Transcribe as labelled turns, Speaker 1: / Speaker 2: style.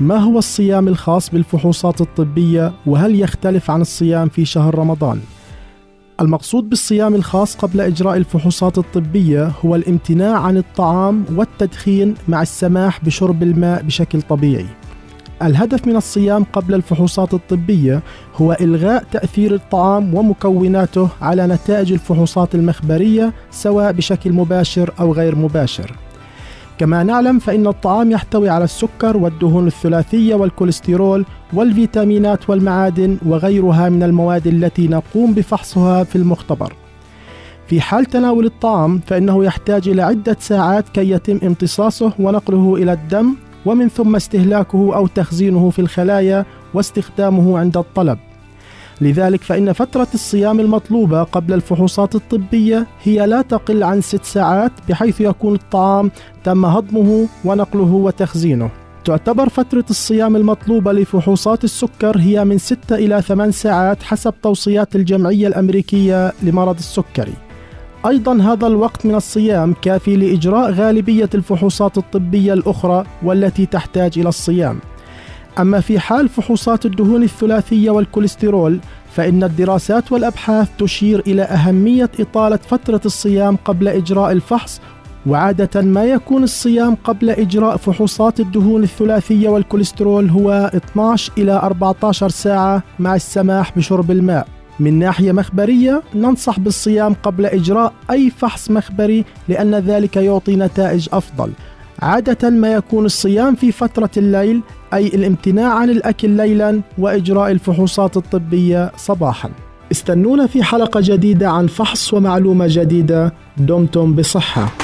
Speaker 1: ما هو الصيام الخاص بالفحوصات الطبية وهل يختلف عن الصيام في شهر رمضان المقصود بالصيام الخاص قبل إجراء الفحوصات الطبية هو الامتناع عن الطعام والتدخين مع السماح بشرب الماء بشكل طبيعي الهدف من الصيام قبل الفحوصات الطبية هو إلغاء تأثير الطعام ومكوناته على نتائج الفحوصات المخبرية سواء بشكل مباشر أو غير مباشر. كما نعلم فإن الطعام يحتوي على السكر والدهون الثلاثية والكوليسترول والفيتامينات والمعادن وغيرها من المواد التي نقوم بفحصها في المختبر. في حال تناول الطعام فإنه يحتاج إلى عدة ساعات كي يتم امتصاصه ونقله إلى الدم ومن ثم استهلاكه أو تخزينه في الخلايا واستخدامه عند الطلب. لذلك فإن فترة الصيام المطلوبة قبل الفحوصات الطبية هي لا تقل عن ست ساعات بحيث يكون الطعام تم هضمه ونقله وتخزينه. تعتبر فترة الصيام المطلوبة لفحوصات السكر هي من 6 إلى 8 ساعات حسب توصيات الجمعية الأمريكية لمرض السكري. أيضا هذا الوقت من الصيام كافي لإجراء غالبية الفحوصات الطبية الأخرى والتي تحتاج إلى الصيام. أما في حال فحوصات الدهون الثلاثية والكوليسترول فإن الدراسات والأبحاث تشير إلى أهمية إطالة فترة الصيام قبل إجراء الفحص وعادة ما يكون الصيام قبل إجراء فحوصات الدهون الثلاثية والكوليسترول هو 12 إلى 14 ساعة مع السماح بشرب الماء من ناحية مخبرية ننصح بالصيام قبل إجراء أي فحص مخبري لأن ذلك يعطي نتائج أفضل. عادة ما يكون الصيام في فترة الليل أي الامتناع عن الأكل ليلا وإجراء الفحوصات الطبية صباحا. استنونا في حلقة جديدة عن فحص ومعلومة جديدة دمتم بصحة.